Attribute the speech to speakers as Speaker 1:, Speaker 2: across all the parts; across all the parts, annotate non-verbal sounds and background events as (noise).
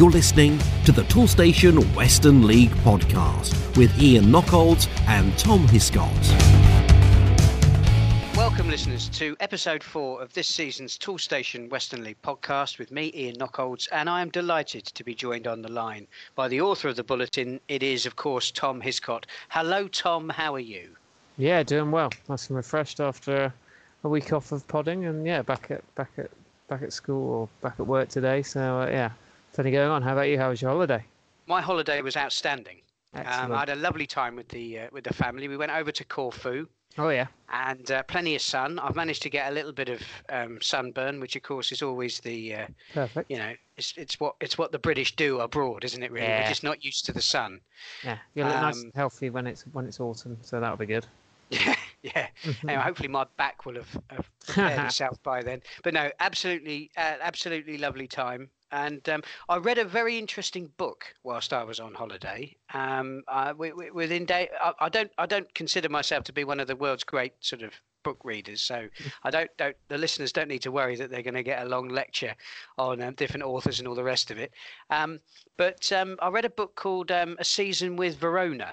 Speaker 1: You're listening to the Toolstation Western League podcast with Ian Knockolds and Tom Hiscott.
Speaker 2: Welcome, listeners, to episode four of this season's Toolstation Western League podcast with me, Ian Knockolds, and I am delighted to be joined on the line by the author of the bulletin. It is, of course, Tom Hiscott. Hello, Tom. How are you?
Speaker 3: Yeah, doing well. Nice and refreshed after a week off of podding, and yeah, back at back at back at school or back at work today. So uh, yeah, plenty going on. How about you? How was your holiday?
Speaker 2: My holiday was outstanding. Um, I had a lovely time with the uh, with the family. We went over to Corfu
Speaker 3: oh yeah,
Speaker 2: and uh, plenty of sun. I've managed to get a little bit of um, sunburn, which of course is always the uh,
Speaker 3: perfect.
Speaker 2: you know it's it's what it's what the British do abroad, isn't it? Really,
Speaker 3: Yeah.
Speaker 2: we're just not used to the sun.
Speaker 3: Yeah, you look nice
Speaker 2: Um,
Speaker 3: and healthy when it's when it's autumn, so that'll be good. (laughs)
Speaker 2: Yeah, yeah.
Speaker 3: Mm-hmm.
Speaker 2: Anyway, hopefully my back will have, have prepared (laughs) itself by then. But no, absolutely, uh, absolutely lovely time. And um, I read a very interesting book whilst I was on holiday. Um, uh, wi- wi- within day, I, I don't, I don't consider myself to be one of the world's great sort of book readers. So (laughs) I don't, don't. The listeners don't need to worry that they're going to get a long lecture on um, different authors and all the rest of it. Um, but um, I read a book called um, A Season with Verona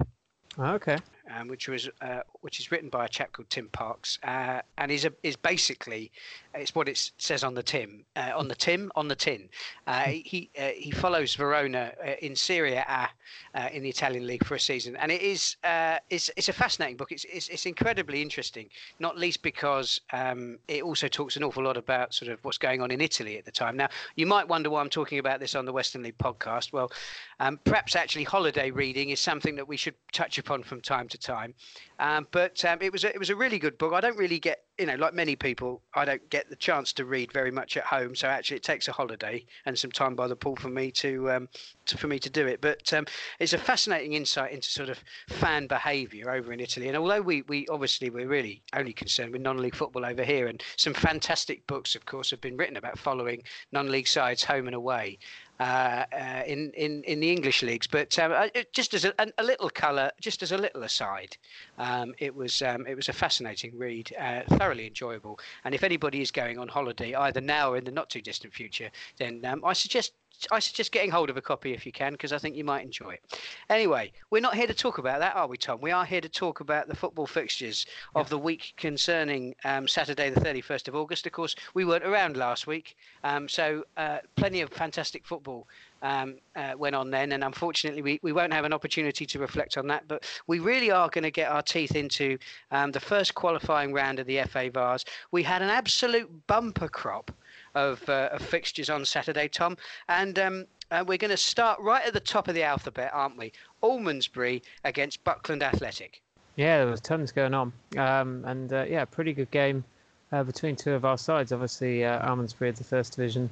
Speaker 3: Oh, okay.
Speaker 2: Um, which was uh, which is written by a chap called Tim Parks, uh, and is a, is basically it's what it says on the Tim uh, on the Tim on the tin. Uh, he uh, he follows Verona uh, in Serie A uh, in the Italian league for a season, and it is uh, it's it's a fascinating book. It's, it's it's incredibly interesting, not least because um, it also talks an awful lot about sort of what's going on in Italy at the time. Now you might wonder why I'm talking about this on the Western League podcast. Well, um, perhaps actually holiday reading is something that we should touch upon from time to time. Um, but um, it was a, it was a really good book. I don't really get you know like many people, I don't get the chance to read very much at home. So actually, it takes a holiday and some time by the pool for me to, um, to for me to do it. But um, it's a fascinating insight into sort of fan behaviour over in Italy. And although we we obviously we're really only concerned with non-league football over here, and some fantastic books, of course, have been written about following non-league sides home and away uh, uh, in, in in the English leagues. But um, just as a, a little colour, just as a little aside, um, it was um, it was a fascinating read, uh, thoroughly enjoyable. And if anybody is going on holiday, either now or in the not too distant future, then um, I suggest. I suggest getting hold of a copy if you can, because I think you might enjoy it. Anyway, we're not here to talk about that, are we, Tom? We are here to talk about the football fixtures of the week concerning um, Saturday, the 31st of August. Of course, we weren't around last week, um, so uh, plenty of fantastic football um, uh, went on then, and unfortunately, we, we won't have an opportunity to reflect on that. But we really are going to get our teeth into um, the first qualifying round of the FA Vase. We had an absolute bumper crop of, uh, of fixtures on Saturday, Tom, and um, uh, we're going to start right at the top of the alphabet, aren't we? Almondsbury against Buckland Athletic.
Speaker 3: Yeah, there was tons going on, um, and uh, yeah, pretty good game uh, between two of our sides. Obviously, uh, Almondsbury of the First Division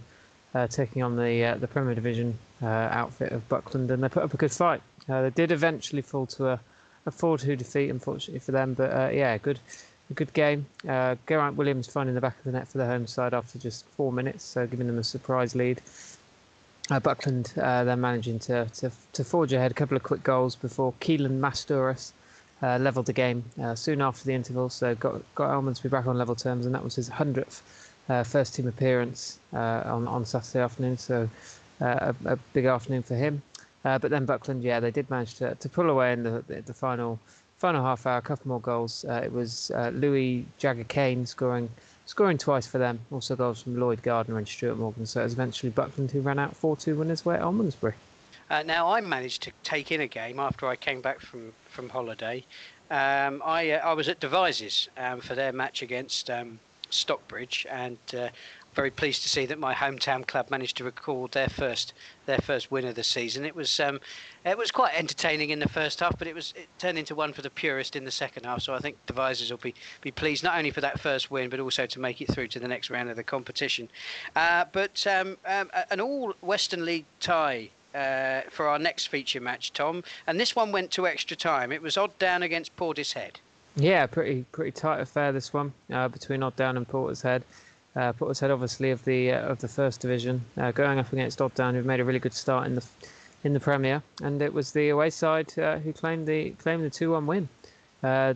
Speaker 3: uh, taking on the the Premier Division outfit of Buckland, and they put up a good fight. They did eventually fall to a, a 4-2 defeat, unfortunately for them, but yeah, good a good game. Uh, Geraint Williams finding the back of the net for the home side after just four minutes, so giving them a surprise lead. Uh, Buckland uh, then managing to, to to forge ahead, a couple of quick goals before Keelan Masturis uh, levelled the game uh, soon after the interval. So got got Almondsbury back on level terms, and that was his hundredth uh, first team appearance uh, on on Saturday afternoon. So a, a big afternoon for him. But then Buckland, yeah, they did manage to, to pull away in the, the final final half hour. A couple more goals. Uh, it was uh, Louis Jagger Kane scoring scoring twice for them. Also goals from Lloyd Gardner and Stuart Morgan. So it was eventually Buckland who ran out 4-2 winners way at Almondsbury.
Speaker 2: Uh, now I managed to take in a game after I came back from from holiday. Um, I uh, I was at Devizes um, for their match against um, Stockbridge, and uh, very pleased to see that my hometown club managed to record their first their first win of the season. It was um, it was quite entertaining in the first half, but it was it turned into one for the purist in the second half. So I think Devizes will be be pleased not only for that first win, but also to make it through to the next round of the competition. Uh, but um, um, an all Western League tie uh, for our next feature match, Tom. And this one went to extra time. It was Odd Down against Portishead.
Speaker 3: Yeah, pretty pretty tight affair this one uh, between Odd Down and Portishead. Uh, Portishead, obviously of the uh, of the first division, uh, going up against Odd Down, who've made a really good start in the in the Premier, and it was the away side uh, who claimed the claimed the two one win. Uh,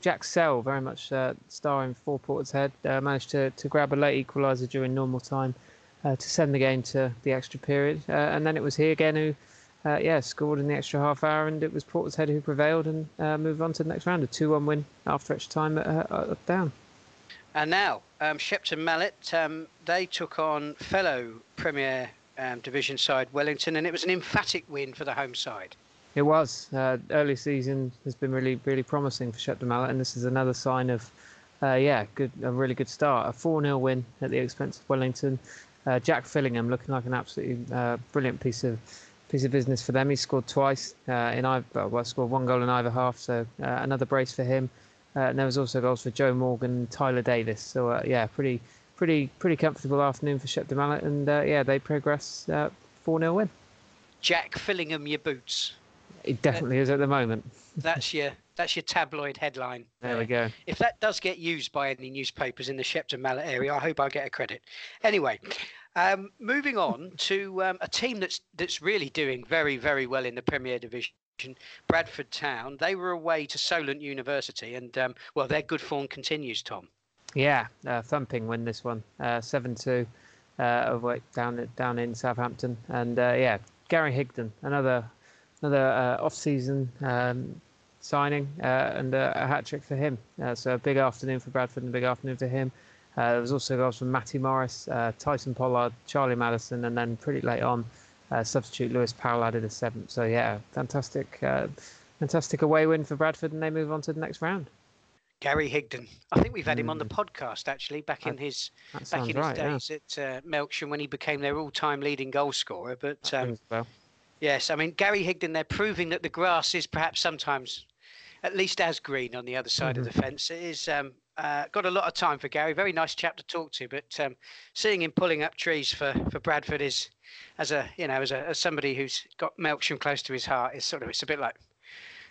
Speaker 3: Jack Sell, very much uh, starring for Portishead, uh, managed to, to grab a late equaliser during normal time to send the game to the extra period. And then it was he again who, yeah, scored in the extra half hour, and it was Portishead who prevailed and moved on to the next round. A 2 1 win after extra time at, uh, down.
Speaker 2: And now, um, Shepton Mallet, um, they took on fellow Premier um, Division side Wellington, and it was an emphatic win for the home side.
Speaker 3: It was. Uh, early season has been really, really promising for Shepton Mallet, and this is another sign of, uh, yeah, good, a really good start. A 4 0 win at the expense of Wellington. Uh, Jack Fillingham looking like an absolutely uh, brilliant piece of piece of business for them. He scored twice uh, in either, well, scored one goal in either half, so uh, another brace for him. And there was also goals for Joe Morgan, and Tyler Davis. So yeah, pretty, pretty, pretty comfortable afternoon for Shepton Mallet, and yeah, they progress 4 0 win.
Speaker 2: Jack Fillingham, your boots.
Speaker 3: It definitely is at the moment.
Speaker 2: That's your that's your tabloid headline.
Speaker 3: There we go.
Speaker 2: If that does get used by any newspapers in the Shepton Mallet area, I hope I get a credit. Anyway, um, moving on to um, a team that's that's really doing very very well in the Premier Division. Bradford Town. They were away to Solent University, and um, well, their good form continues. Tom.
Speaker 3: Yeah, uh, thumping win this one, uh, seven two, uh, down down in Southampton, and uh, yeah, Gary Higdon, another another off-season um, signing and a, hat trick for him. So a big afternoon for Bradford and a big afternoon for him. Uh, there was also goals from Matty Morris, uh, Tyson Pollard, Charlie Madison, and then pretty late on, uh, substitute Lewis Powell added a seventh. So yeah, fantastic, uh, fantastic away win for Bradford, and they move on to the next round.
Speaker 2: Gary Higdon. I think we've had him on the hmm. podcast actually back in his back in his right, days yeah. at uh, Melksham when he became their all-time leading goal scorer. But um, well. Yes, I mean Gary Higdon. They're proving that the grass is perhaps sometimes at least as green on the other side mm-hmm. of the fence. It is um, uh, got a lot of time for Gary. Very nice chap to talk to, but um, seeing him pulling up trees for, for Bradford is, as a you know, as a as somebody who's got Melksham close to his heart, is sort of it's a bit like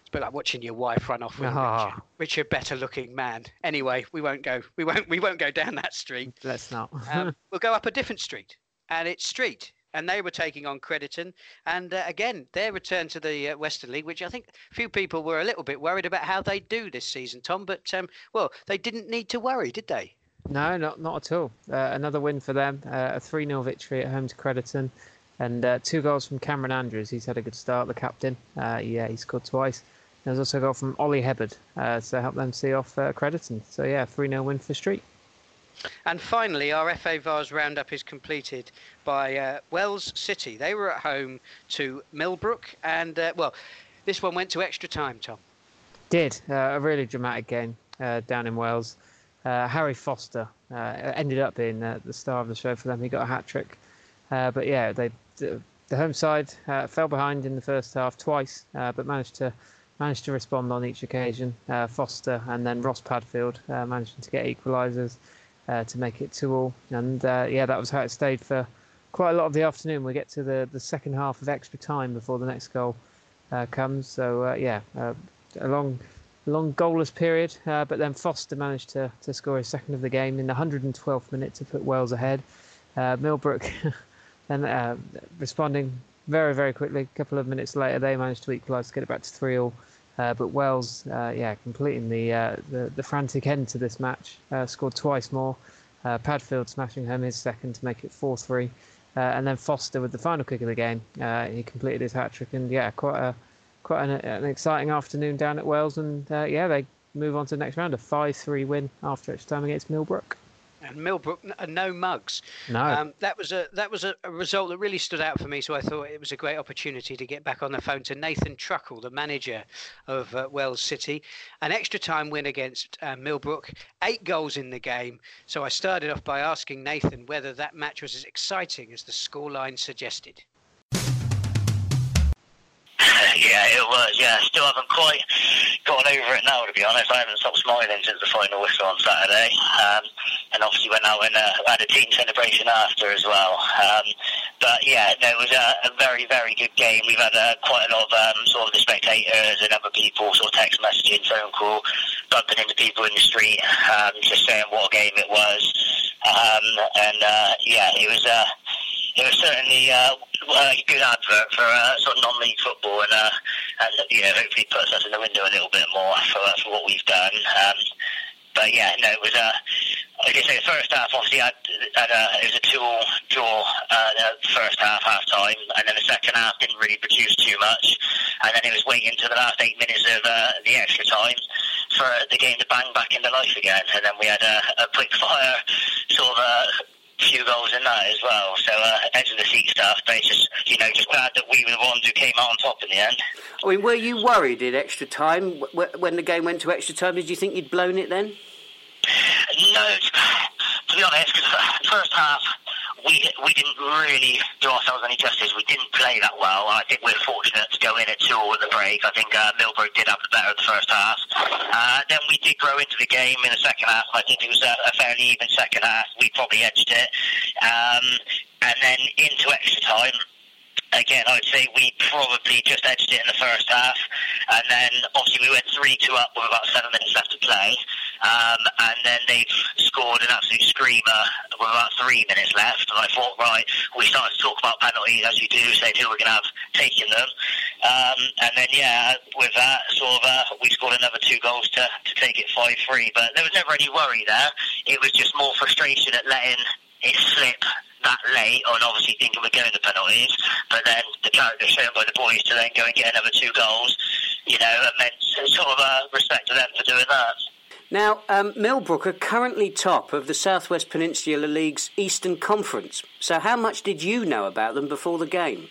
Speaker 2: it's a bit like watching your wife run off with oh. a richer, richer, better looking man. Anyway, we won't go we won't we won't go down that street.
Speaker 3: Let's not.
Speaker 2: um, (laughs) we'll go up a different street, and it's Street and they were taking on Crediton. And uh, again, their return to the uh, Western League, which I think few people were a little bit worried about how they do this season, Tom. But um, well, they didn't need to worry, did they?
Speaker 3: No, not not at all. Uh, another win for them, uh, a 3 0 victory at home to Crediton. And uh, two goals from Cameron Andrews. He's had a good start, the captain. Uh, yeah, he scored twice. There's also a goal from Ollie Hebbard to help them see off Crediton. So, yeah, 3 0 win for Street.
Speaker 2: And finally, our FA Vase roundup is completed by uh, Wells City. They were at home to Millbrook, and uh, well, this one went to extra time, Tom.
Speaker 3: Did uh, a really dramatic game uh, down in Wells. Uh, Harry Foster uh, ended up being the star of the show for them. He got a hat trick, but yeah, they the home side fell behind in the first half twice, but managed to managed to respond on each occasion. Foster and then Ross Padfield managing to get equalisers uh, to make it two all. And uh, yeah, that was how it stayed for quite a lot of the afternoon. We get to the, the second half of extra time before the next goal uh, comes. So uh, yeah, uh, a long long goalless period. Uh, but then Foster managed to, to score his second of the game in the 112th minute to put Wells ahead. Millbrook (laughs) then responding very very quickly. A couple of minutes later, they managed to equalise to get it back to three all. Uh, but Wells, uh, yeah, completing the, uh, the, the frantic end to this match, uh, scored twice more. Uh, Padfield smashing home his second to make it 4-3, uh, and then Foster with the final kick of the game. he completed his hat trick, and yeah, quite a quite an, an exciting afternoon down at Wells, and yeah, they move on to the next round, a 5-3 win after extra time against Millbrook
Speaker 2: and Millbrook and no mugs.
Speaker 3: No, um,
Speaker 2: that was a that was a, a, result that really stood out for me. So I thought it was a great opportunity to get back on the phone to Nathan Truckle, the manager of uh, Wells City. An extra time win against uh, Millbrook, eight goals in the game. So I started off by asking Nathan whether that match was as exciting as the scoreline suggested.
Speaker 4: Yeah, it was. Yeah, still haven't quite gotten over it now. To be honest, I haven't stopped smiling since the final whistle on Saturday, um, and obviously went out and uh, had a team celebration after as well. Um, but yeah, no, it was a, a, very, very good game. We've had uh, quite a lot of um, sort of the spectators and other people sort of text messaging, phone call, bumping into people in the street, um, just saying what a game it was. Um, and uh, yeah, it was. Uh, it was certainly uh, a good advert for uh, sort of non-league football, and, uh, and you know, hopefully puts us in the window a little bit more for, for what we've done. Um, but yeah, no, it was a, like I say, the first half obviously had, it was a two-all draw uh, the first half, half time, and then the second half didn't really produce too much, and then it was waiting to the last eight minutes of uh, the extra time for the game to bang back into life again, and then we had a, a quick fire sort of. Uh, few goals in that as well. So uh, edge of the seat stuff, but it's just you know just glad that we were the ones who came out on top in the end.
Speaker 5: I mean, were you worried in extra time when the game went to extra time? Did you think you'd blown it then?
Speaker 4: No, to be honest, because first half we didn't really do ourselves any justice. We didn't play that well. I think we're fortunate to go in at two all at the break. I think uh, Millbrook did have the better of the first half. Uh, then we did grow into the game in the second half. I think it was a, a fairly even second half. We probably edged it, um, and then into extra time again, I'd say we probably just edged it in the first half, and then obviously we went three two up with about seven minutes left to play, um, and then they scored an absolute screamer with about three minutes left, and I thought, right, we started to talk about penalties as you do, saying who we're going to have taking them, um, and then yeah, with that sort of uh, we scored another two goals to to take it five three, but there was never any worry there. It was just more frustration at letting it slip that late on obviously thinking we're going to penalties, but then the character shown by the boys to then go and get another two goals, you know, it meant sort of uh, respect to them for doing that.
Speaker 5: Now, um, Millbrook are currently top of the Southwest Peninsula League's Eastern Conference. So, how much did you know about them before the game?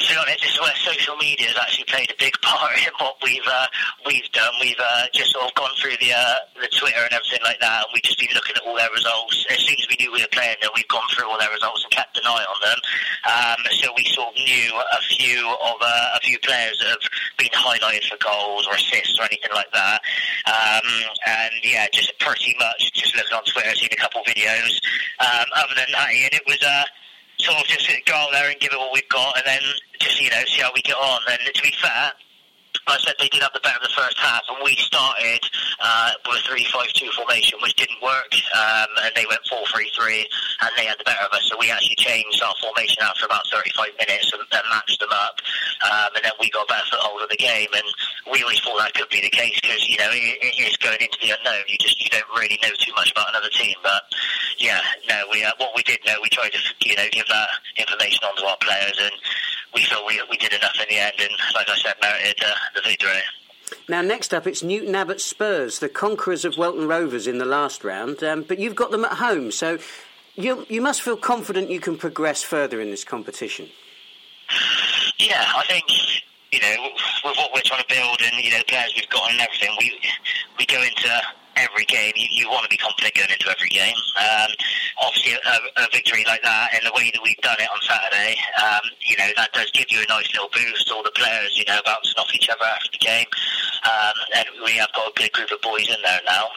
Speaker 4: To be honest, this is where social media has actually played a big (laughs) part in what we've uh, we've done. We've uh, just sort of gone through the uh, the Twitter and everything like that, and we've just been looking at all their results. As soon as we knew we were playing them, we've gone through all their results and kept an eye on them. Um, so we sort of knew a few of uh, a few players that have been highlighted for goals or assists or anything like that. Um, and yeah, just pretty much just looking on Twitter, seen a couple of videos. Um, other than that, Ian, it was. Uh, sort of just go out there and give it what we've got, and then just you know see how we get on. And to be fair, I said they did have the better of the first half, and we started uh, with a 3 5 2 formation, which didn't work, um, and they went 4 3 3, and they had the better of us. So we actually changed our formation after about 35 minutes and, and matched them up, um, and then we got a better foothold of the game. And we always thought that could be the case because, you know, it, it is going into the unknown. You just you don't really know too much about another team. But yeah, no, we uh, what we did know, we tried to, you know, give that information onto our players, and we felt we, we did enough in the end. And like I said, merited. Uh, the victory.
Speaker 5: Now, next up, it's Newton Abbot Spurs, the conquerors of Welton Rovers in the last round. Um, but you've got them at home, so you you must feel confident you can progress further in this competition.
Speaker 4: Yeah, I think you know with what we're trying to build and you know players we've got and everything, we we go into every game. You, you want to be confident going into every game. Um, obviously, a, a, victory like that and the way that we've done it on Saturday, um, you know, that does give you a nice little boost. All the players, you know, bouncing off each other after the game. Um, and we have got a good group of boys in there now.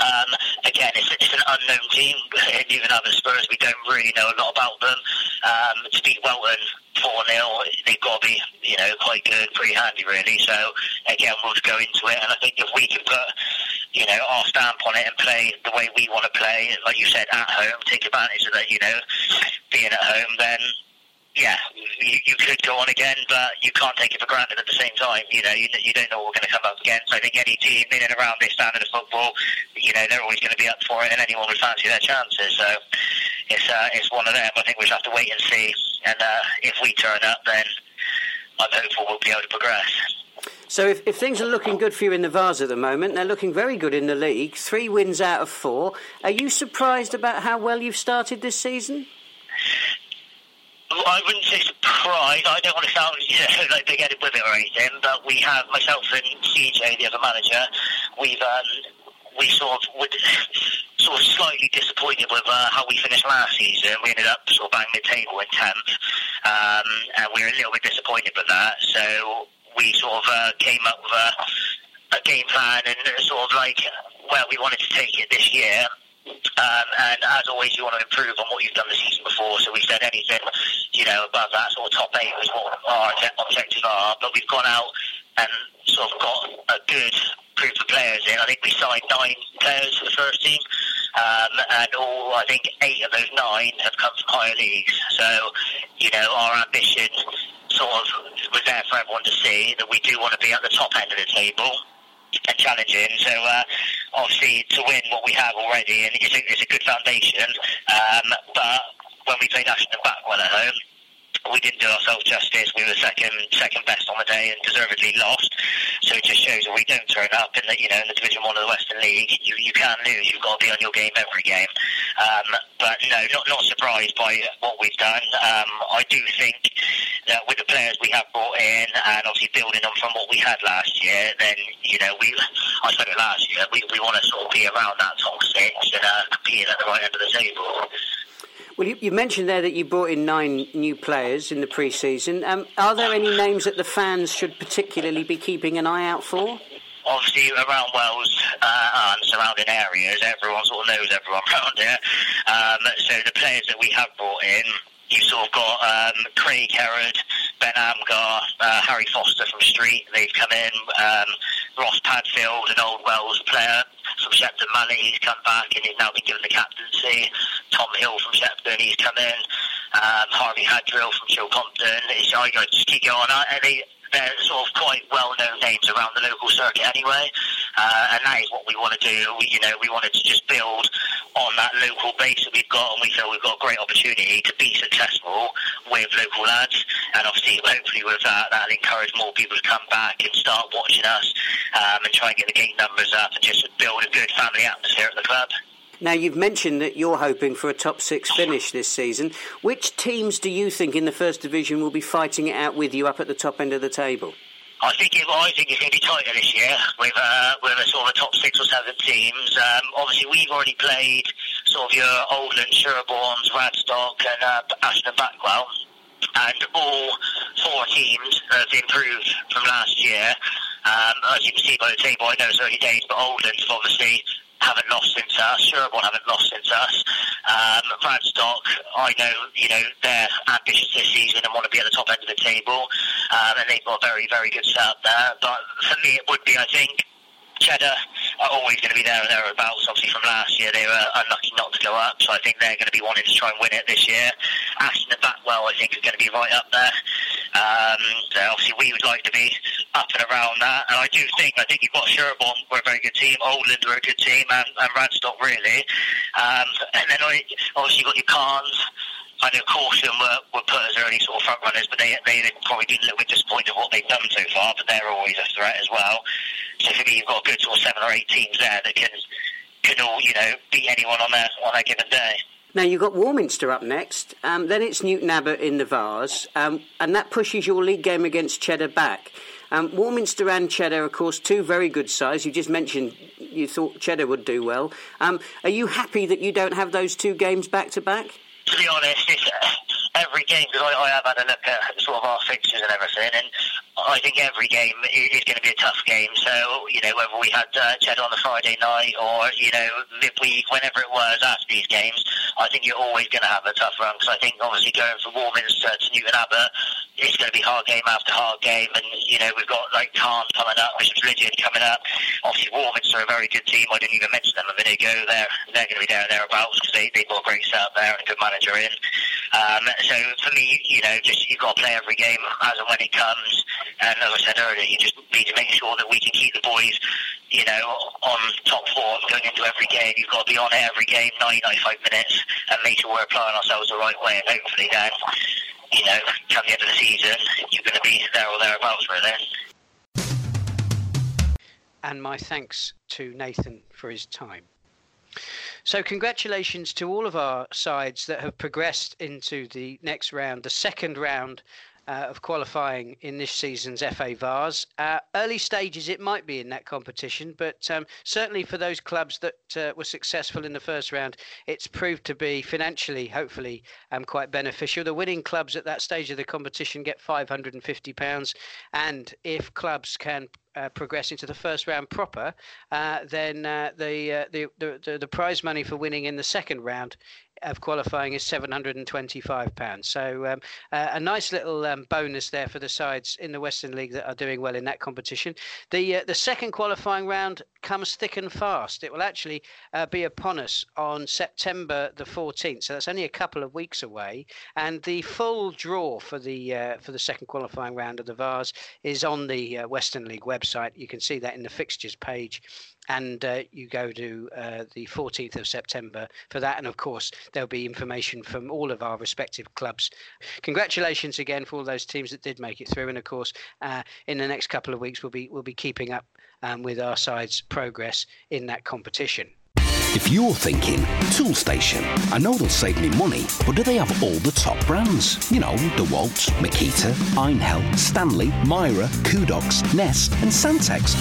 Speaker 4: Um, again, it's, it's, an unknown team. (laughs) Even other Spurs, we don't really know a lot about them. Um, to beat Welton 4 0, they've got to be, you know, quite good, pretty handy, really. So, again, we'll go into it. And I think if we can put, you know, our stamp on it and play the way we want to play, like you said, at home, take advantage of that, you know, being at home, then yeah, you, you could go on again, but you can't take it for granted at the same time. You know, you, you don't know what we're going to come up against. I think any team in and around this standard of football, you know, they're always going to be up for it, and anyone would fancy their chances. So it's uh, it's one of them. I think we just have to wait and see. And uh, if we turn up, then I'm hopeful we'll be able to progress.
Speaker 5: So if, if things are looking good for you in the Vase at the moment, they're looking very good in the league. Three wins out of four. Are you surprised about how well you've started this season?
Speaker 4: I wouldn't say surprised. I don't want to sound (laughs) you know, like big headed with it or anything, but we have myself and CJ, the other manager. We've um, we sort of would (sighs) sort of slightly disappointed with uh, how we finished last season. We ended up sort of bang the table in tenth, um, and we were a little bit disappointed with that. So we sort of uh, came up with a, a game plan and sort of like where we wanted to take it this year. Um, and as always, you want to improve on what you've done the season before. So we said anything, you know, above that sort of top eight was what our objectives are. But we've gone out and sort of got a good group of players in. I think we signed nine players for the first team, um, and all I think eight of those nine have come from higher leagues. So, you know, our ambition sort of was there for everyone to see that we do want to be at the top end of the table and challenging. So uh, obviously to win what we have already, and it's a, it's a good foundation. Um, but when we played Ashton and Backwell at home, we didn't do ourselves justice. We were second second best on the day and deservedly lost. So it just shows that we don't turn up in the you know in the Division One of the Western League. You you can lose. You've got to be on your game every game. Um, but no, not not surprised by what we've done. Um, I do think that with the players we have brought in and obviously building on from what we had last year, then you know we I said it last year. We we want to sort of be around that top six and uh, competing at the right end of the table.
Speaker 5: Well, you, you, mentioned there that you brought in nine new players in the pre-season. Um, are there any names that the fans should particularly be keeping an eye out for?
Speaker 4: Obviously, around Wells uh, and surrounding areas, everyone sort of knows everyone (laughs) around here. Um, so the players that we have brought in, you sort of got um, Craig Herod, Ben Amgar, uh, Harry Foster from Street. They've come in. Um, Ross Padfield, an old Wells player from Shepton Mallet, he's come back and he's now been given the captaincy. Tom Hill from Shepton, he's come in. Um, Harvey Hadrill from Chilcompton. It's, I, I just keep going. They, they're sort of quite well-known names around the local circuit anyway, uh, and that is what we want to do. We, you know, we wanted to just build on that local base that we've got, and we feel we've got a great opportunity to be successful with local lads. And obviously, hopefully, with that, that'll encourage more people to come back and start watching us, um, and try and get the game numbers up, and just build a good family atmosphere at the club.
Speaker 5: Now, you've mentioned that you're hoping for a top six finish this season. Which teams do you think in the First Division will be fighting it out with you up at the top end of the table?
Speaker 4: I think it, I think it's going to be tighter this year with uh, with a sort of a top six or seven teams. Um, obviously, we've already played sort of your Oldland, Sherbornes, Radstock, and uh, Ashton and Backwell, and all four teams have improved from last year. Um, as you can see by the table, I know it's early days, but Oldland's obviously haven't lost since us. Sherborne haven't lost since us. Um, Radstock, I know, you know, they're ambitious this season and want to be at the top end of the table. Um, and they've got a very, very good setup there. But for me, it would be, I think, Cheddar are always going to be there and thereabouts. Obviously, from last year, they were unlucky not to go up, so I think they're going to be wanting to try and win it this year. Ashton and Backwell, I think, are going to be right up there. Um, so obviously, we would like to be up and around that, and I do think I think you've got Sherborne, we're a very good team. Oldland, we're a good team, and, and Radstock really. Um, and then obviously, you've got your Calnes. I know Calne Town were, were put as early sort of front runners, but they they probably been a little bit disappointed with what they've done so far. But they're always a threat as well. So for me, you've got a good sort of seven or eight teams there that can can all you know beat anyone on their on a given day.
Speaker 5: Now you've got Warminster up next. Um, then it's Newton Abbot in the Vase, um, and that pushes your league game against Cheddar back. Um, Warminster and Cheddar, of course, two very good sides. You just mentioned you thought Cheddar would do well. Um, are you happy that you don't have those two games back to back?
Speaker 4: To be honest, it's every game because I, I have had a look at sort of our fixtures and everything, and I think every game is, is going to be a tough game. So you know whether we had uh, Cheddar on the Friday night or you know midweek, whenever it was after these games, I think you're always going to have a tough run because I think obviously going from Warminster to Newton Abbot, it's going to be hard game after hard game, and you know we've got like Calnes coming up, Bishop's Lydeard coming up. Obviously Warminster are a very good team. I didn't even mention them a minute ago. They're they're going to be and thereabouts because they they've got a great setup there and a good manager in. Um, so for me, you know, just you've got to play every game as and when it comes. And as I said earlier, you just need to make sure that we can keep the boys, you know, on top form going into every game. You've got to be on it every game, 90, 95 minutes, and make sure we're applying ourselves the right way. And hopefully then, you know, come the end of the season, you're going to be there or thereabouts, really.
Speaker 2: And my thanks to Nathan for his time. So, congratulations to all of our sides that have progressed into the next round, the second round uh, of qualifying in this season's FA Vase. Uh, early stages, it might be in that competition, but um, certainly for those clubs that uh, were successful in the first round, it's proved to be financially, hopefully, um, quite beneficial. The winning clubs at that stage of the competition get £550, and if clubs can uh, progress into the first round proper, uh, then uh, the, uh, the, the the prize money for winning in the second round of qualifying is £725. So um, uh, a nice little um, bonus there for the sides in the Western League that are doing well in that competition. The uh, the second qualifying round comes thick and fast. It will actually uh, be upon us on September the 14th, so that's only a couple of weeks away. And the full draw for the uh, for the second qualifying round of the Vase is on the uh, Western League website. You can see that in the fixtures page and uh, you go to the 14th of September for that. And of course, there'll be information from all of our respective clubs. Congratulations again for all those teams that did make it through. And of course, uh, in the next couple of weeks, we'll be we'll be keeping up um, with our side's progress in that competition.
Speaker 1: If you're thinking, Toolstation, I know they'll save me money, but do they have all the top brands? You know, DeWalt, Makita, Einhell, Stanley, Mira, Kudox, Nest, and Santex.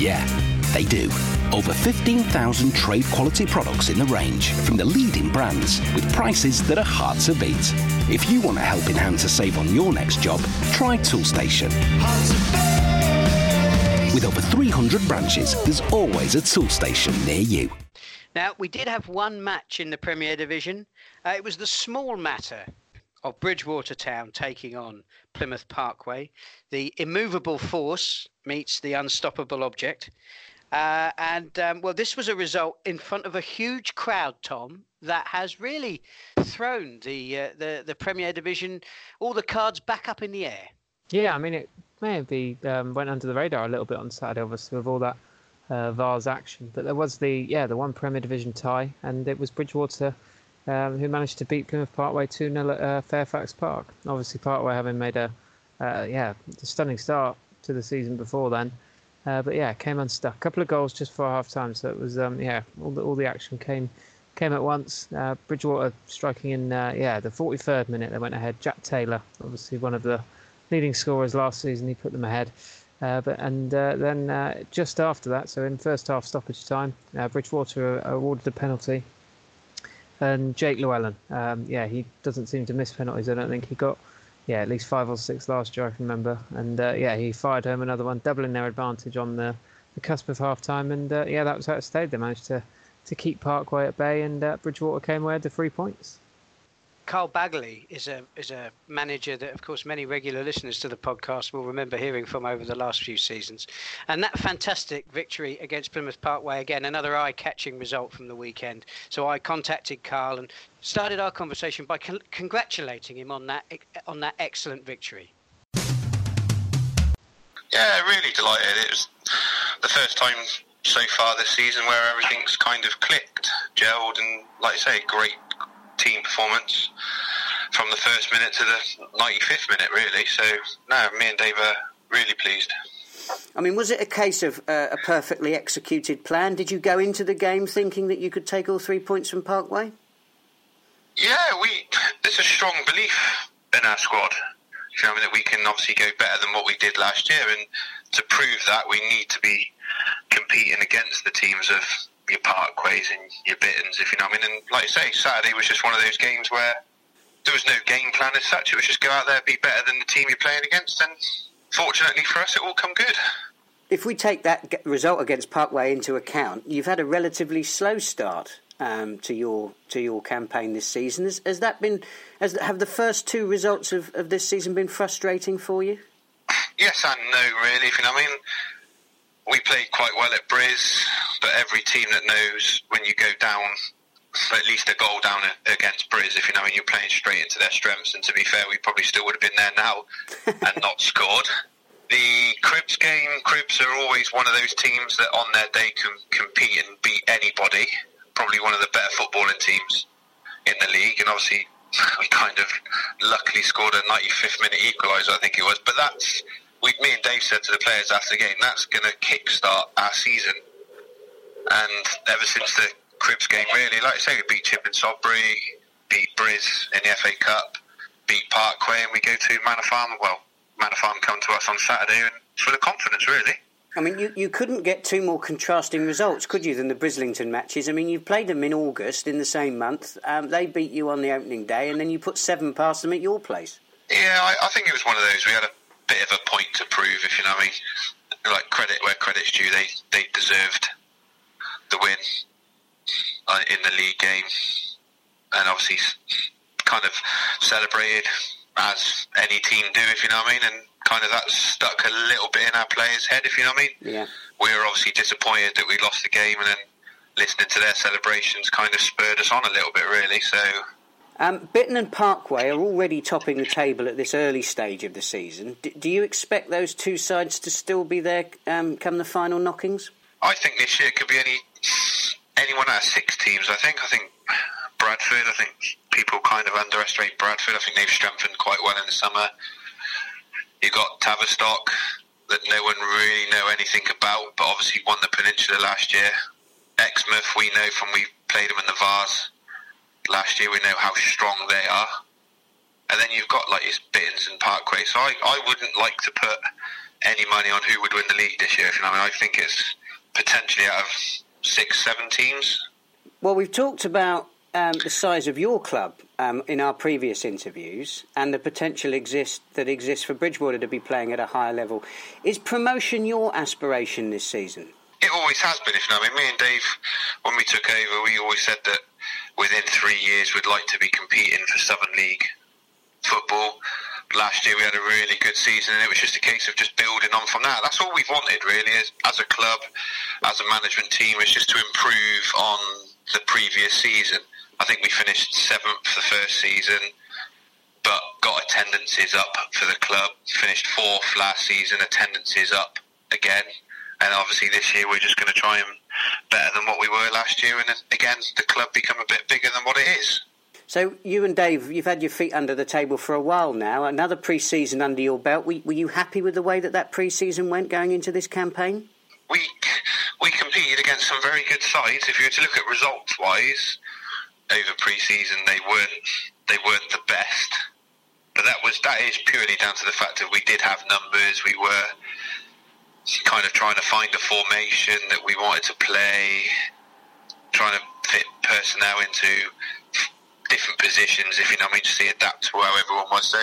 Speaker 1: Yeah, they do. Over 15,000 trade quality products in the range from the leading brands with prices that are hard to beat. If you want a helping hand to save on your next job, try Toolstation. With over 300 branches, there's always a Toolstation near you.
Speaker 2: Now, we did have one match in the Premier Division. Uh, it was the small matter of Bridgwater Town taking on Plymouth Parkway. The immovable force meets the unstoppable object. Uh, and um, well, this was a result in front of a huge crowd, Tom, that has really thrown the uh, the the Premier Division all the cards back up in the air.
Speaker 3: Yeah, I mean it may have been um, went under the radar a little bit on Saturday, obviously with all that uh, Vase action, but there was the yeah the one Premier Division tie, and it was Bridgwater Um, who managed to beat Plymouth Parkway 2 0 at uh, Fairfax Park? Obviously, Parkway having made a uh, yeah a stunning start to the season before then, uh, but yeah, came unstuck. A couple of goals just for half time, so it was um, yeah, all the all the action came came at once. Uh, Bridgwater striking in uh, yeah the 43rd minute they went ahead. Jack Taylor, obviously one of the leading scorers last season, he put them ahead. Uh, but and uh, then uh, just after that, so in first half stoppage time, Bridgwater awarded a penalty. And Jake Llewellyn, um, yeah, he doesn't seem to miss penalties. I don't think he got yeah, at least five or six last year, I can remember. And uh, yeah, he fired home another one, doubling their advantage on the, the cusp of half time. And uh, yeah, that was how it stayed. They managed to, to keep Parkway at bay, and uh, Bridgwater came away with the three points.
Speaker 2: Carl Bagley is a is a manager that, of course, many regular listeners to the podcast will remember hearing from over the last few seasons. And that fantastic victory against Plymouth Parkway, again, another eye-catching result from the weekend. So I contacted Carl and started our conversation by con- congratulating him on that on that excellent victory.
Speaker 6: Yeah, really delighted. It was the first time so far this season where everything's kind of clicked, gelled, and like I say, great team performance from the first minute to the 95th minute, really. So, no, me and Dave are really pleased.
Speaker 5: I mean, was it a case of uh, a perfectly executed plan? Did you go into the game thinking that you could take all three points from Parkway?
Speaker 6: Yeah, we. There's a strong belief in our squad. You know, I mean, that we can obviously go better than what we did last year, and to prove that, we need to be competing against the teams of your Parkways and your Bittons, if you know what I mean. And like I say, Saturday was just one of those games where there was no game plan as such. It was just go out there, be better than the team you're playing against, and fortunately for us, it all come good.
Speaker 5: If we take that result against Parkway into account, you've had a relatively slow start um, to your to your campaign this season. Has, has that been? Has, have the first two results of, of this season been frustrating for you?
Speaker 6: Yes and no, really. If you know, what I mean, we played quite well at Briz, but every team that knows when you go down at least a goal down against Briz, if you know, and you're playing straight into their strengths. And to be fair, we probably still would have been there now (laughs) and not scored. The Cribbs game, Cribbs are always one of those teams that on their day can compete and beat anybody. Probably one of the better footballing teams in the league, and obviously (laughs) we kind of luckily scored a 95th minute equaliser, I think it was. But that's we, me and Dave said to the players after the game, that's going to kick-start our season. And ever since the Cribbs game, really, like I say, we beat Chipping Sodbury, beat Briz in the FA Cup, beat Parkway, and we go to Manor Farm. Well, Manor Farm come to us on Saturday, and it's full of confidence, really.
Speaker 5: I mean, you, you couldn't get two more contrasting results, could you, than the Brislington matches? I mean, you played them in August in the same month. Um, they beat you on the opening day, and then you put seven past them at your place.
Speaker 6: Yeah, I, I think it was one of those. We had a bit of a point to prove, if you know what I mean. Like credit where credit's due, they they deserved the win uh, in the league game, and obviously kind of celebrated as any team do, if you know what I mean. And kind of that stuck a little bit in our players' head, if you know what I
Speaker 5: mean. Yeah.
Speaker 6: We were obviously disappointed that we lost the game, and then listening to their celebrations kind of spurred us on a little bit, really. So
Speaker 5: Um, Bitton and Parkway are already topping the table at this early stage of the season. D- do you expect those two sides to still be there um, come the final knockings?
Speaker 6: I think this year could be any anyone out of six teams. I think. I think Bradford. I think people kind of underestimate Bradford. I think they've strengthened quite well in the summer. You got Tavistock that no one really know anything about, but obviously won the Peninsula last year. Exmouth, we know from we played them in the Vase last year. We know how strong they are. And then you've got like your Bittons and Parkway. So I, I wouldn't like to put any money on who would win the league this year. If you know what I mean, I think it's potentially out of six, seven teams.
Speaker 5: Well, we've talked about um, the size of your club um, in our previous interviews and the potential exist that exists for Bridgwater to be playing at a higher level. Is promotion your aspiration this season?
Speaker 6: It always has been. If you know, I mean, me and Dave, when we took over, we always said that within three years we'd like to be competing for Southern League football. Last year we had a really good season, and it was just a case of just building on from that. That's all we've wanted, really, as, as a club, as a management team, is just to improve on the previous season. I think we finished seventh the first season, but got attendances up for the club. Finished fourth last season, attendances up again. And obviously this year we're just going to try and better than what we were last year, and again the club become a bit bigger than what it is.
Speaker 5: So you and Dave, you've had your feet under the table for a while now. Another pre-season under your belt. Were, were you happy with the way that that pre-season went going into this campaign?
Speaker 6: We we competed against some very good sides. If you were to look at results wise, over pre-season they weren't they weren't the best. But that was that is purely down to the fact that we did have numbers. We were kind of trying to find a formation that we wanted to play, trying to fit personnel into different positions, if you know what I mean, just to adapt to how everyone was. So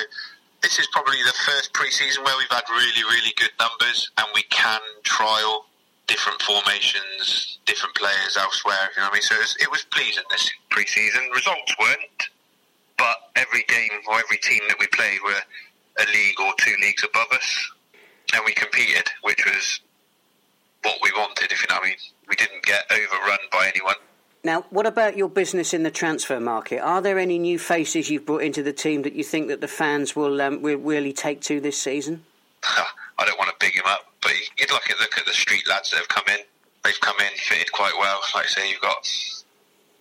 Speaker 6: this is probably the first pre-season where we've had really, really good numbers and we can trial different formations, different players elsewhere, if you know what I mean. So it was, it was pleasing this pre-season. Results weren't, but every game or every team that we played were a league or two leagues above us and we competed, which was what we wanted. If you know, what I mean, we didn't get overrun by anyone.
Speaker 5: Now, what about your business in the transfer market? Are there any new faces you've brought into the team that you think that the fans will um, will really take to this season? (laughs)
Speaker 6: I don't want to big him up, but you'd look at look at the street lads that have come in. They've come in fitted quite well. Like I say, you've got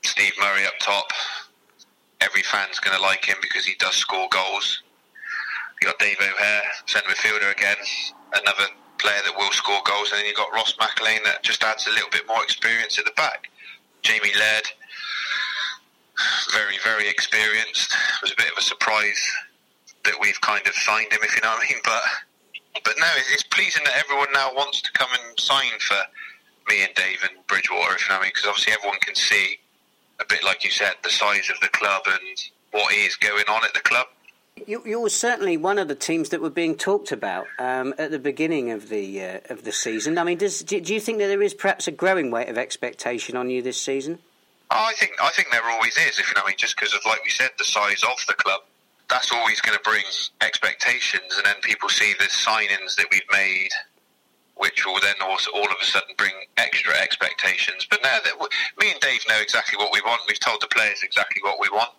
Speaker 6: Steve Murray up top. Every fan's going to like him because he does score goals. You got Dave O'Hare, centre midfielder again another player that will score goals, and then you've got Ross McLean that just adds a little bit more experience at the back. Jamie Laird, very, very experienced. It was a bit of a surprise that we've kind of signed him, if you know what I mean. But but no, it's pleasing that everyone now wants to come and sign for me and Dave and Bridgwater, if you know what I mean, because obviously everyone can see a bit like you said the size of the club and what is going on at the club.
Speaker 5: You, you were certainly one of the teams that were being talked about um, at the beginning of the uh, of the season. I mean, does, do, do, you think that there is perhaps a growing weight of expectation on you this season?
Speaker 6: Oh, I think I think there always is. If you know, what I mean, just because of like we said, the size of the club, that's always going to bring expectations, and then people see the signings that we've made, which will then also all of a sudden bring extra expectations. But now that me and Dave know exactly what we want, we've told the players exactly what we want,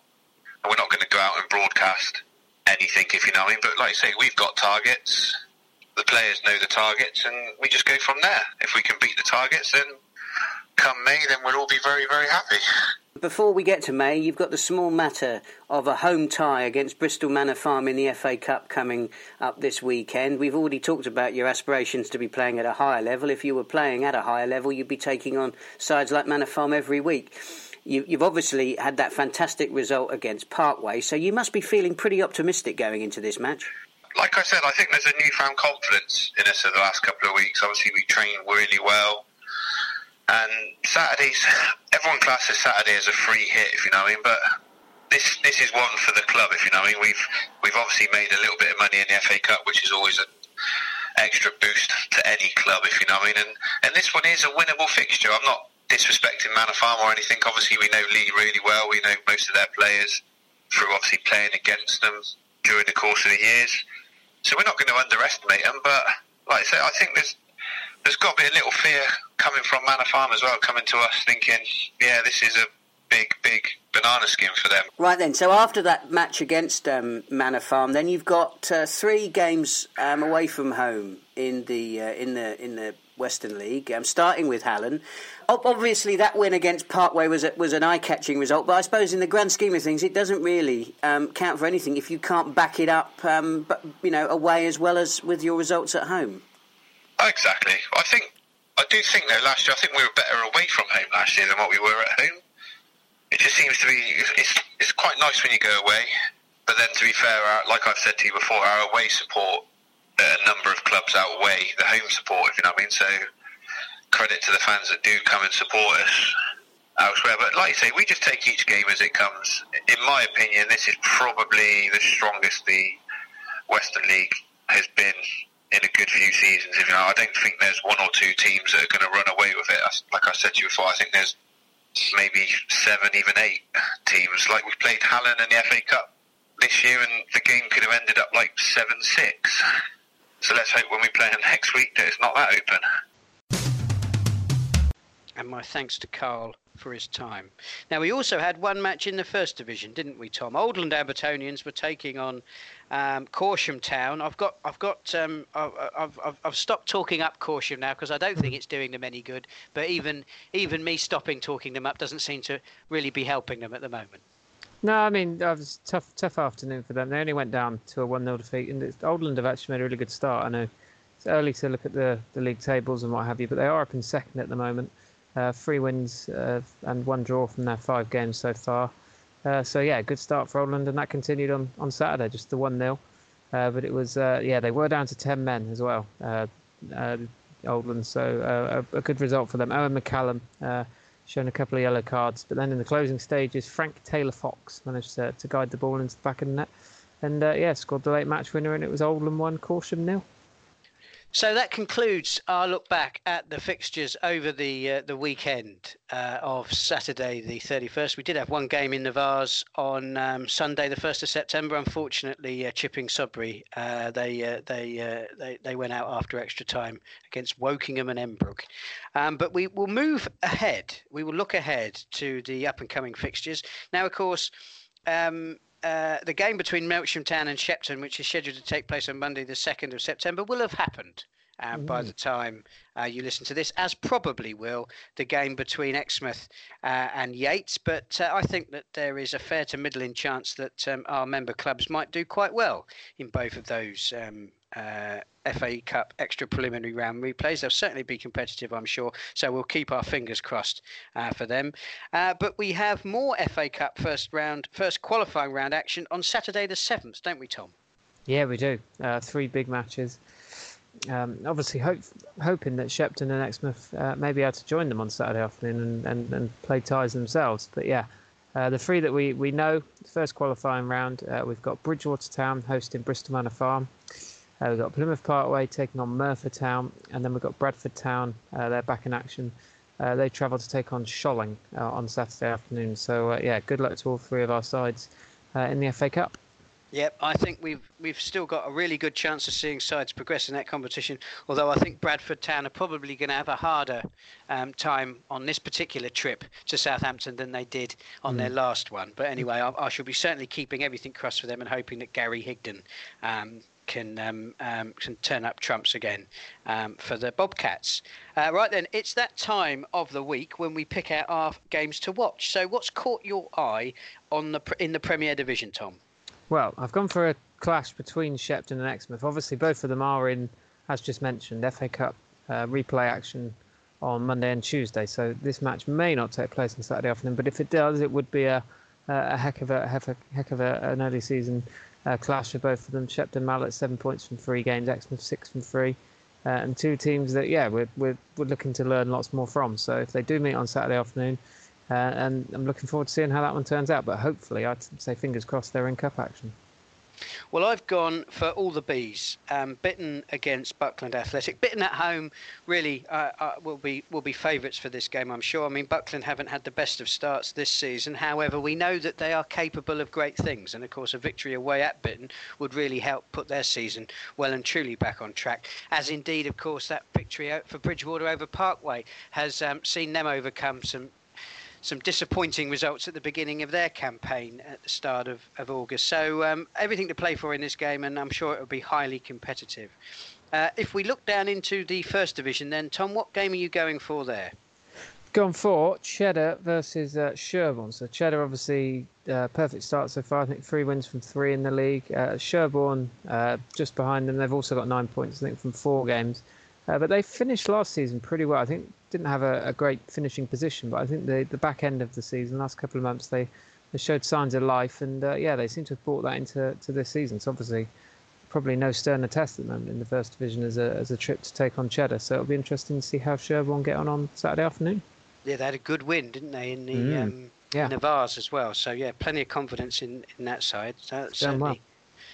Speaker 6: and we're not going to go out and broadcast anything, if you know what I mean. But like I say, we've got targets. The players know the targets, and we just go from there. If we can beat the targets, then come May, then we'll all be very, very happy.
Speaker 5: Before we get to May, you've got the small matter of a home tie against Bristol Manor Farm in the FA Cup coming up this weekend. We've already talked about your aspirations to be playing at a higher level. If you were playing at a higher level, you'd be taking on sides like Manor Farm every week. You, have obviously had that fantastic result against Parkway, so you must be feeling pretty optimistic going into this match.
Speaker 6: Like I said, I think there's a newfound confidence in us over the last couple of weeks. Obviously, we trained really well. And Saturdays, everyone classes Saturday as a free hit, if you know what I mean. But this this is one for the club, if you know what I mean. We've we've obviously made a little bit of money in the FA Cup, which is always an extra boost to any club, if you know what I mean. And and this one is a winnable fixture. I'm not disrespecting Manor Farm or anything. Obviously, we know Lee really well. We know most of their players through obviously playing against them during the course of the years. So we're not going to underestimate them. But like I say, I think there's there's got to be a little fear coming from Manor Farm as well, coming to us thinking, yeah, this is a big, big banana skin for them.
Speaker 5: Right then, so after that match against um, Manor Farm, then you've got uh, three games um, away from home in the uh, in the in the Western League. Um, starting with Hallen, obviously that win against Parkway was a, was an eye catching result, but I suppose in the grand scheme of things, it doesn't really um, count for anything if you can't back it up, um, but you know, away as well as with your results at home.
Speaker 6: Exactly. I think I do think though last year I think we were better away from home last year than what we were at home it just seems to be it's it's quite nice when you go away. But then, to be fair, like I've said to you before, our away support a number of clubs outweigh the home support. If you know what I mean. So credit to the fans that do come and support us elsewhere. But like I say, we just take each game as it comes. In my opinion, this is probably the strongest the Western League has been in a good few seasons. If you know, I don't think there's one or two teams that are going to run away with it. Like I said to you before, I think there's maybe seven, even eight teams. Like we played Hallen in the FA Cup this year, and the game could have ended up like seven six. So let's hope when we play them next week that it's not that open.
Speaker 2: And my thanks to Carl for his time. Now, we also had one match in the first division, didn't we, Tom? Oldland Abertonians were taking on um, Corsham Town. I've got, I've got, um, I've, I've, I've stopped talking up Corsham now because I don't think it's doing them any good. But even, even me stopping talking them up doesn't seem to really be helping them at the moment.
Speaker 3: No, I mean it was a tough, tough afternoon for them. They only went down to a one-0 defeat, and Oldland have actually made a really good start. I know it's early to look at the, the league tables and what have you, but they are up in second at the moment. Uh, three wins uh, and one draw from their five games so far. Uh, so yeah, good start for Oldland, and that continued on, on Saturday, just the one 0 uh, But it was uh, yeah, they were down to ten men as well, uh, Oldland. So a, a, good result for them. Owen McCallum showing a couple of yellow cards, but then in the closing stages, Frank Taylor Fox managed to, to guide the ball into the back of the net, and uh, yeah, scored the late match winner, and it was Oldland one, Corsham nil.
Speaker 2: So that concludes our look back at the fixtures over the uh, the weekend uh, of Saturday the 31st. We did have one game in the Vase on um, Sunday the 1st of September. Unfortunately, uh, Chipping Sodbury uh, they uh, they, uh, they they went out after extra time against Wokingham and Emmbrook. Um, but we will move ahead. We will look ahead to the up and coming fixtures. Now, of course. Um, uh, the game between Melksham Town and Shepton, which is scheduled to take place on Monday, the 2nd of September, will have happened. Uh, mm. by the time uh, you listen to this, as probably will the game between Exmouth uh, and Yates. But uh, I think that there is a fair to middling chance that um, our member clubs might do quite well in both of those um, uh, FA Cup extra preliminary round replays. They'll certainly be competitive, I'm sure. So we'll keep our fingers crossed uh, for them. Uh, but we have more FA Cup first round, first qualifying round action on Saturday the seventh, don't we, Tom?
Speaker 3: Yeah, we do. Uh, three big matches. Um, obviously, hope, hoping that Shepton and Exmouth uh, may be able to join them on Saturday afternoon and, and, and play ties themselves. But yeah, uh, the three that we, we know, first qualifying round, uh, we've got Bridgwater Town hosting Bristol Manor Farm. Uh, we've got Plymouth Parkway taking on Merthyr Town, and then we've got Bradford Town. Uh, they're back in action. Uh, they travel to take on Sholing uh, on Saturday afternoon. So uh, yeah, good luck to all three of our sides uh, in the FA Cup.
Speaker 2: Yep, I think we've we've still got a really good chance of seeing sides progress in that competition. Although I think Bradford Town are probably going to have a harder um, time on this particular trip to Southampton than they did on mm. their last one. But anyway, I, I, shall be certainly keeping everything crossed for them and hoping that Gary Higdon um, can um, um, can turn up trumps again um, for the Bobcats. Uh, right then, it's that time of the week when we pick out our games to watch. So, what's caught your eye on the in the Premier Division, Tom?
Speaker 3: Well, I've gone for a clash between Shepton and Exmouth. Obviously, both of them are in, as just mentioned, FA Cup uh, replay action on Monday and Tuesday. So this match may not take place on Saturday afternoon, but if it does, it would be a a heck of a heck of, a, heck of a, an early season uh, clash for both of them. Shepton Mallet seven points from three games, Exmouth six from three, uh, and two teams that yeah we're, we're we're looking to learn lots more from. So if they do meet on Saturday afternoon, uh, and I'm looking forward to seeing how that one turns out. But hopefully, I'd say fingers crossed they're in cup action.
Speaker 2: Well, I've gone for all the bees. Um, Bitton against Buckland Athletic. Bitton at home really uh, uh, will be will be favourites for this game, I'm sure. I mean, Buckland haven't had the best of starts this season. However, we know that they are capable of great things, and of course, a victory away at Bitton would really help put their season well and truly back on track. As indeed, of course, that victory for Bridgwater over Parkway has um, seen them overcome some some disappointing results at the beginning of their campaign at the start of, of August. So um, everything to play for in this game, and I'm sure it will be highly competitive. Uh, if we look down into the first division, then Tom, what game are you going for there?
Speaker 3: Gone for Cheddar versus uh, Sherborne. So Cheddar, obviously, uh, perfect start so far. I think three wins from three in the league. Uh, Sherborne uh, just behind them. They've also got nine points, I think, from four games. Uh, but they finished last season pretty well. I think didn't have a, a, great finishing position, but I think the the back end of the season, last couple of months, they, they showed signs of life, and uh, yeah, they seem to have brought that into to this season. So obviously, probably no sterner test at the moment in the first division as a as a trip to take on Cheddar. So it'll be interesting to see how Sherborne get on on Saturday afternoon.
Speaker 2: Yeah, they had a good win, didn't they, in the mm. um, yeah. in the Vase as well. So yeah, plenty of confidence in, in that side. So certainly, well.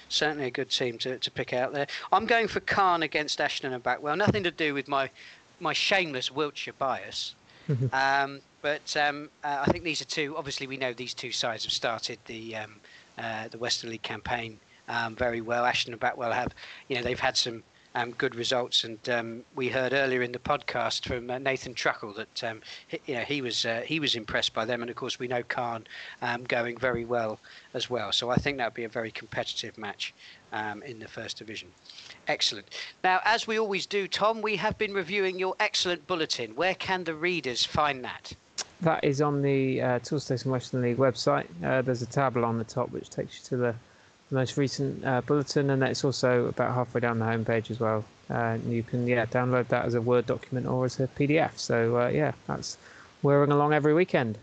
Speaker 2: Certainly a good team to, to pick out there. I'm going for Calne against Ashton and Backwell. Nothing to do with my my shameless Wiltshire bias. (laughs) um, but um, uh, I think these are two. Obviously, we know these two sides have started the um, uh, the Western League campaign um, very well. Ashton and Backwell have, you know, they've had some um, good results. And um, we heard earlier in the podcast from uh, Nathan Truckle that um, he, you know he was uh, he was impressed by them, and of course we know Calne um, going very well as well. So I think that would be a very competitive match um, in the first division. Excellent. Now, as we always do, Tom, we have been reviewing your excellent bulletin. Where can the readers find that?
Speaker 3: That is on the uh, Toolstation Western League website. Uh, there's a tab on the top which takes you to the the most recent uh, bulletin, and that's also about halfway down the homepage as well. Uh, you can yeah download that as a Word document or as a PDF. So uh, yeah, that's whirring along every weekend.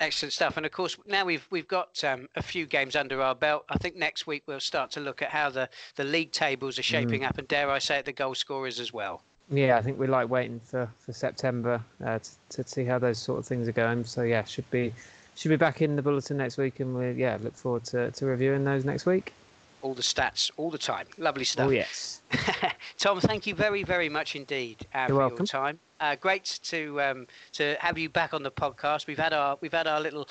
Speaker 2: Excellent stuff, and of course now we've we've got um, a few games under our belt. I think next week we'll start to look at how the, the league tables are shaping mm. up, and dare I say it, the goal scorers as well.
Speaker 3: Yeah, I think we like waiting for for September uh, to, to see how those sort of things are going. So yeah, should be should be back in the bulletin next week, and we yeah look forward to, to reviewing those next week.
Speaker 2: All the stats, all the time. Lovely stuff.
Speaker 3: Oh yes. (laughs)
Speaker 2: Tom, thank you very very much indeed uh,
Speaker 3: You're
Speaker 2: for
Speaker 3: welcome.
Speaker 2: your time. Uh, great to um, to have you back on the podcast. We've had our we've had our little.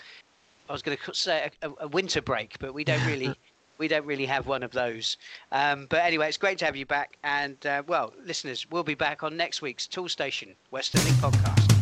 Speaker 2: I was going to say a, a winter break, but we don't really. (laughs) we don't really have one of those. Um, but anyway, it's great to have you back. And uh, well, listeners, we'll be back on next week's Toolstation Western League podcast.